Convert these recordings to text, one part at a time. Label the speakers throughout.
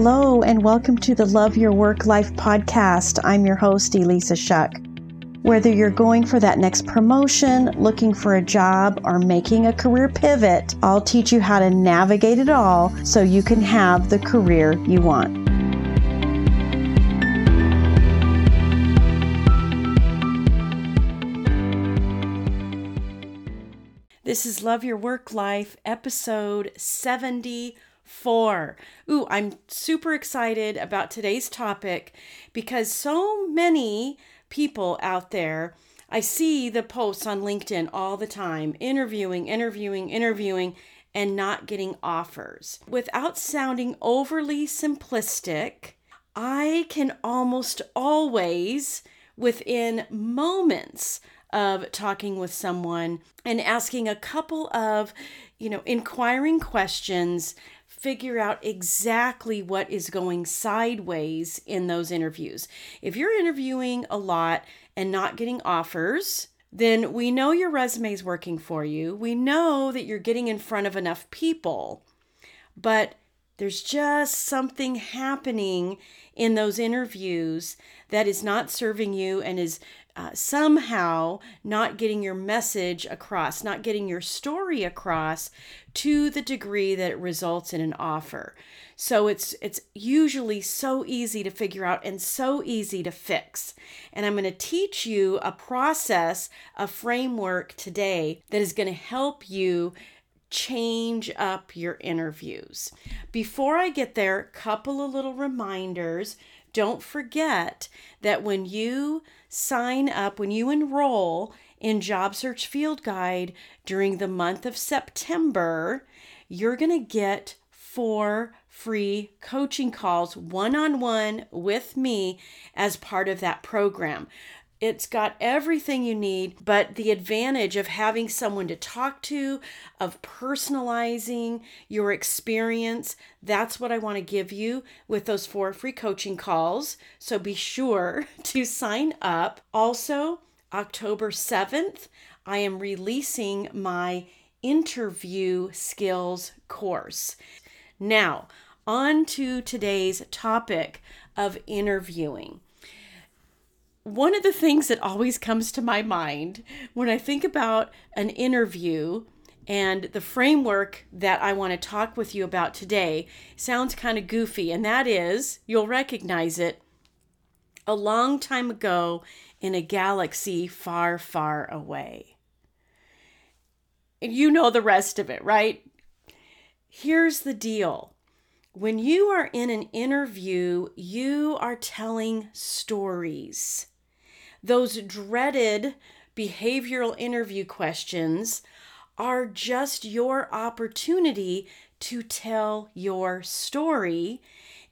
Speaker 1: Hello, and welcome to the Love Your Work Life podcast. I'm your host, Elisa Shuck. Whether you're going for that next promotion, looking for a job, or making a career pivot, I'll teach you how to navigate it all so you can have the career you want. This is Love Your Work Life, episode 74. Ooh, I'm super excited about today's topic because so many people out there, I see the posts on LinkedIn all the time interviewing, interviewing, interviewing, and not getting offers. Without sounding overly simplistic, I can almost always, within moments, of talking with someone and asking a couple of, you know, inquiring questions, figure out exactly what is going sideways in those interviews. If you're interviewing a lot and not getting offers, then we know your resume is working for you. We know that you're getting in front of enough people, but there's just something happening in those interviews that is not serving you and is uh, somehow not getting your message across, not getting your story across to the degree that it results in an offer. So it's it's usually so easy to figure out and so easy to fix. And I'm going to teach you a process, a framework today that is going to help you change up your interviews. Before I get there, couple of little reminders. Don't forget that when you sign up, when you enroll in Job Search Field Guide during the month of September, you're going to get four free coaching calls one on one with me as part of that program. It's got everything you need, but the advantage of having someone to talk to, of personalizing your experience, that's what I want to give you with those four free coaching calls. So be sure to sign up. Also, October 7th, I am releasing my interview skills course. Now, on to today's topic of interviewing one of the things that always comes to my mind when I think about an interview and the framework that I want to talk with you about today sounds kind of goofy, and that is you'll recognize it a long time ago in a galaxy far, far away. And you know the rest of it, right? Here's the deal when you are in an interview, you are telling stories those dreaded behavioral interview questions are just your opportunity to tell your story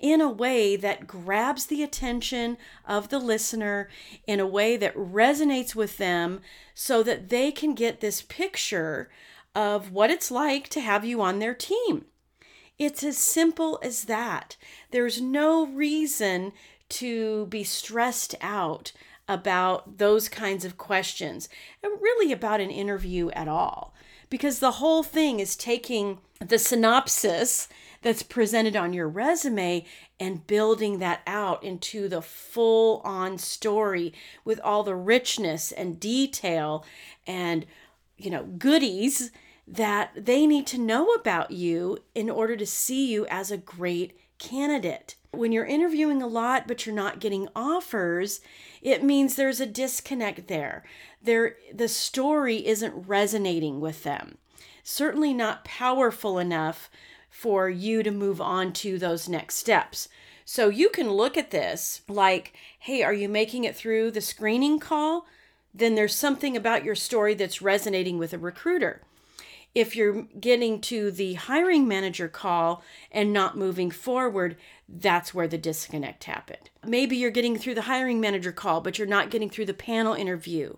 Speaker 1: in a way that grabs the attention of the listener, in a way that resonates with them, so that they can get this picture of what it's like to have you on their team. It's as simple as that. There's no reason to be stressed out about those kinds of questions and really about an interview at all. Because the whole thing is taking the synopsis that's presented on your resume and building that out into the full on story with all the richness and detail and you know goodies that they need to know about you in order to see you as a great candidate. When you're interviewing a lot but you're not getting offers, it means there's a disconnect there. There the story isn't resonating with them. Certainly not powerful enough for you to move on to those next steps. So you can look at this like, hey, are you making it through the screening call? Then there's something about your story that's resonating with a recruiter if you're getting to the hiring manager call and not moving forward, that's where the disconnect happened. Maybe you're getting through the hiring manager call, but you're not getting through the panel interview.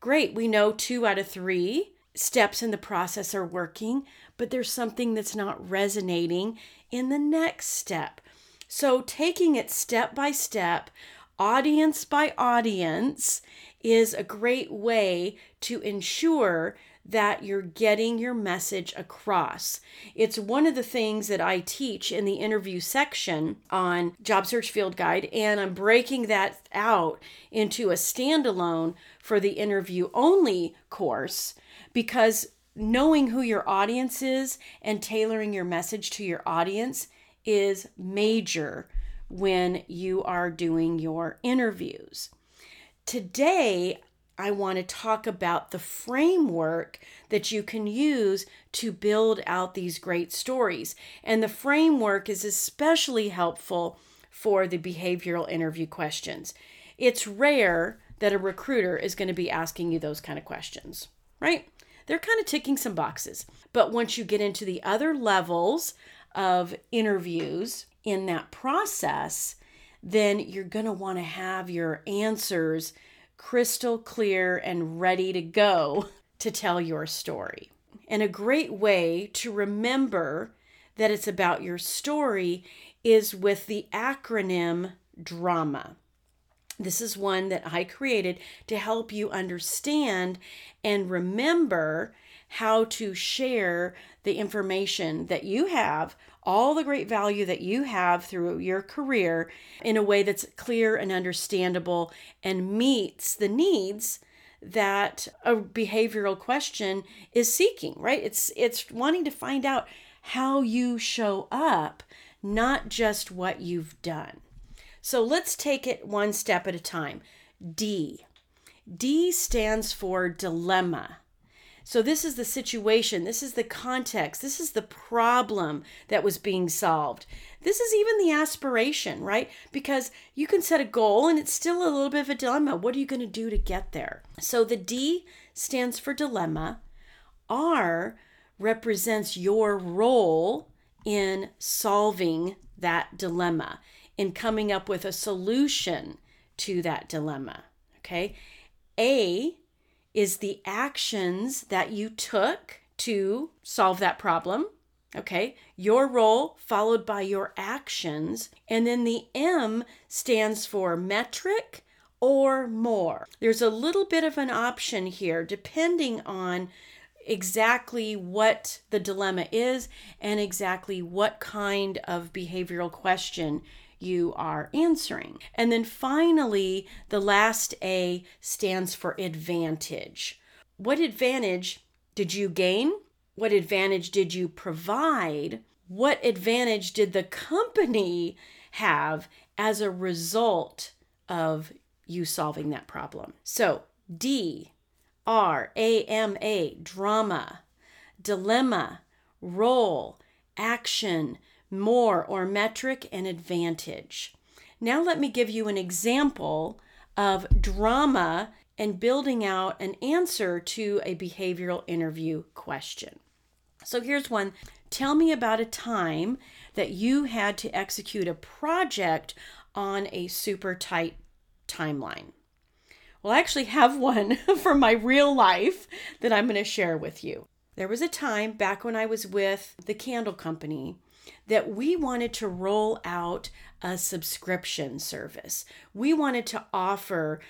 Speaker 1: Great, we know two out of three steps in the process are working, but there's something that's not resonating in the next step. So, taking it step by step, audience by audience, is a great way to ensure that you're getting your message across. It's one of the things that I teach in the interview section on Job Search Field Guide, and I'm breaking that out into a standalone for the interview only course because knowing who your audience is and tailoring your message to your audience is major when you are doing your interviews. Today, I want to talk about the framework that you can use to build out these great stories. And the framework is especially helpful for the behavioral interview questions. It's rare that a recruiter is going to be asking you those kind of questions, right? They're kind of ticking some boxes. But once you get into the other levels of interviews in that process, then you're going to want to have your answers crystal clear and ready to go to tell your story. And a great way to remember that it's about your story is with the acronym DRAMA. This is one that I created to help you understand and remember how to share the information that you have, all the great value that you have through your career in a way that's clear and understandable and meets the needs that a behavioral question is seeking, right? It's it's wanting to find out how you show up, not just what you've done. So let's take it one step at a time. D. D stands for dilemma. So, this is the situation, this is the context, this is the problem that was being solved. This is even the aspiration, right? Because you can set a goal and it's still a little bit of a dilemma. What are you going to do to get there? So, the D stands for dilemma. R represents your role in solving that dilemma in coming up with a solution to that dilemma. Okay. A is the actions that you took to solve that problem. Okay. Your role followed by your actions. And then the M stands for metric or more. There's a little bit of an option here depending on exactly what the dilemma is and exactly what kind of behavioral question you are answering. And then finally, the last A stands for advantage. What advantage did you gain? What advantage did you provide? What advantage did the company have as a result of you solving that problem? So, D, R, A, M, A, drama, dilemma, role, action, more, or metric and advantage. Now, let me give you an example of drama and building out an answer to a behavioral interview question. So, here's one Tell me about a time that you had to execute a project on a super tight timeline. Well, I actually have one from my real life that I'm going to share with you. There was a time back when I was with the candle company that we wanted to roll out a subscription service. We wanted to offer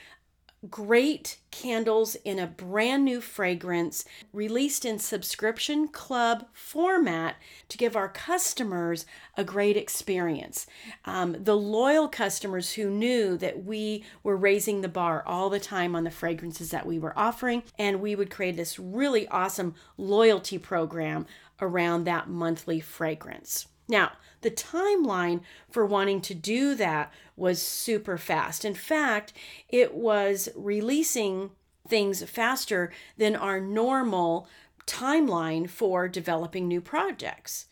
Speaker 1: great candles in a brand new fragrance released in subscription club format to give our customers a great experience. Um, the loyal customers who knew that we were raising the bar all the time on the fragrances that we were offering, and we would create this really awesome loyalty program around that monthly fragrance. Now, the timeline for wanting to do that was super fast. In fact, it was releasing things faster than our normal timeline for developing new projects.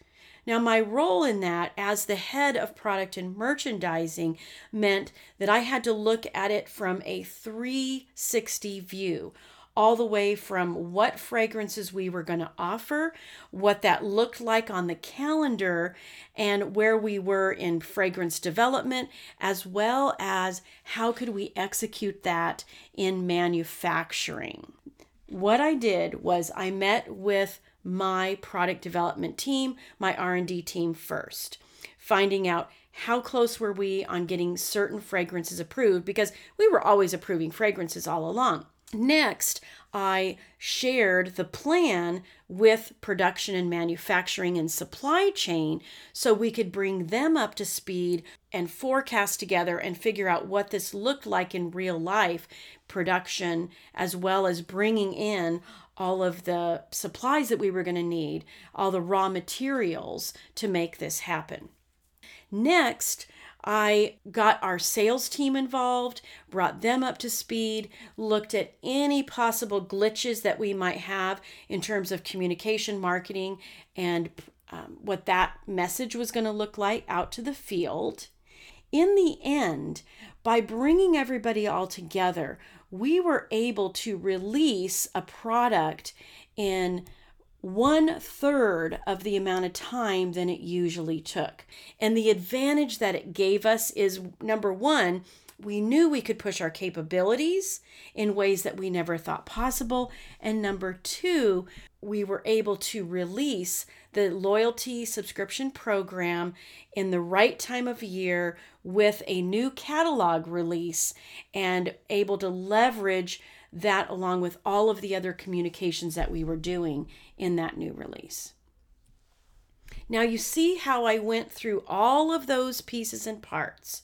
Speaker 1: Now, my role in that as the head of product and merchandising meant that I had to look at it from a 360 view all the way from what fragrances we were going to offer, what that looked like on the calendar, and where we were in fragrance development, as well as how could we execute that in manufacturing. What I did was I met with my product development team, my R&D team first, finding out how close were we on getting certain fragrances approved because we were always approving fragrances all along. Next, I shared the plan with production and manufacturing and supply chain so we could bring them up to speed and forecast together and figure out what this looked like in real life production, as well as bringing in all of the supplies that we were going to need, all the raw materials to make this happen. Next, I got our sales team involved, brought them up to speed, looked at any possible glitches that we might have in terms of communication, marketing, and um, what that message was going to look like out to the field. In the end, by bringing everybody all together, we were able to release a product in one third of the amount of time than it usually took. And the advantage that it gave us is number one, we knew we could push our capabilities in ways that we never thought possible. And number two, we were able to release the loyalty subscription program in the right time of year with a new catalog release and able to leverage that along with all of the other communications that we were doing in that new release. Now, you see how I went through all of those pieces and parts.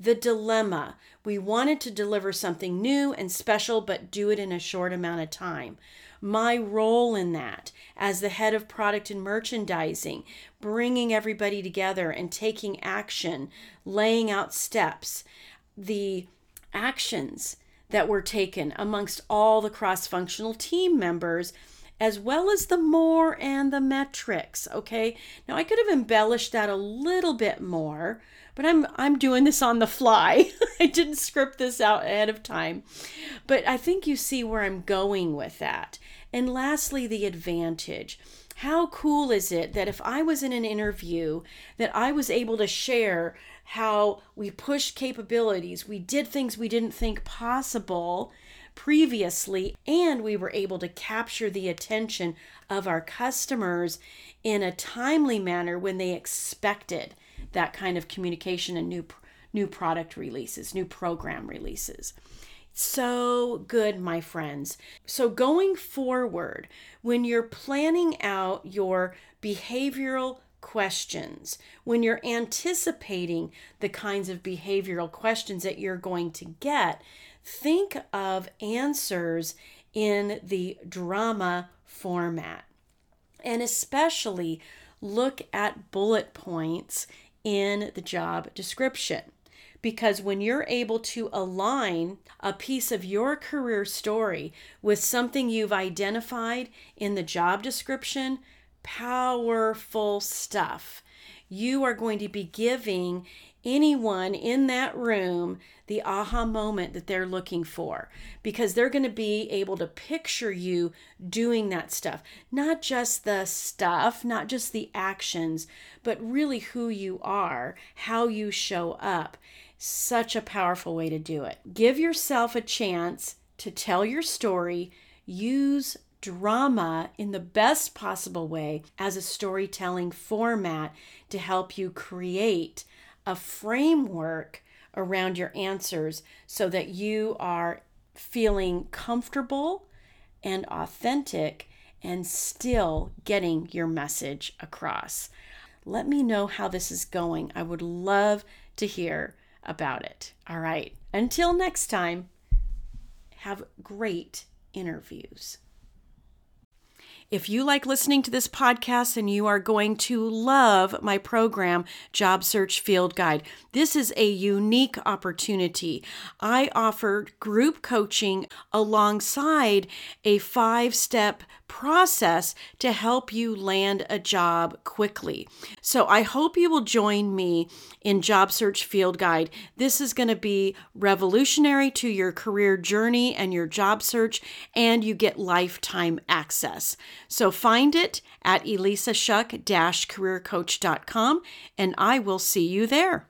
Speaker 1: The dilemma we wanted to deliver something new and special, but do it in a short amount of time. My role in that as the head of product and merchandising, bringing everybody together and taking action, laying out steps, the actions that were taken amongst all the cross functional team members as well as the more and the metrics okay? Now i could have embellished that a little bit more but i'm i'm doing this on the fly. I didn't script this out ahead of time. But i think you see where i'm going with that. And lastly the advantage how cool is it that if I was in an interview that I was able to share how we pushed capabilities, we did things we didn't think possible previously, and we were able to capture the attention of our customers in a timely manner when they expected that kind of communication and new new product releases, new program releases. So good, my friends. So, going forward, when you're planning out your behavioral questions, when you're anticipating the kinds of behavioral questions that you're going to get, think of answers in the drama format. And especially look at bullet points in the job description. Because when you're able to align a piece of your career story with something you've identified in the job description, powerful stuff. You are going to be giving anyone in that room the aha moment that they're looking for because they're going to be able to picture you doing that stuff. Not just the stuff, not just the actions, but really who you are, how you show up. Such a powerful way to do it. Give yourself a chance to tell your story. Use drama in the best possible way as a storytelling format to help you create a framework around your answers so that you are feeling comfortable and authentic and still getting your message across. Let me know how this is going. I would love to hear about it. All right. Until next time, have great interviews. If you like listening to this podcast and you are going to love my program, Job Search Field Guide, this is a unique opportunity. I offer group coaching alongside a five step process to help you land a job quickly. So I hope you will join me in Job Search Field Guide. This is going to be revolutionary to your career journey and your job search, and you get lifetime access. So find it at elisashuck-careercoach.com, and I will see you there.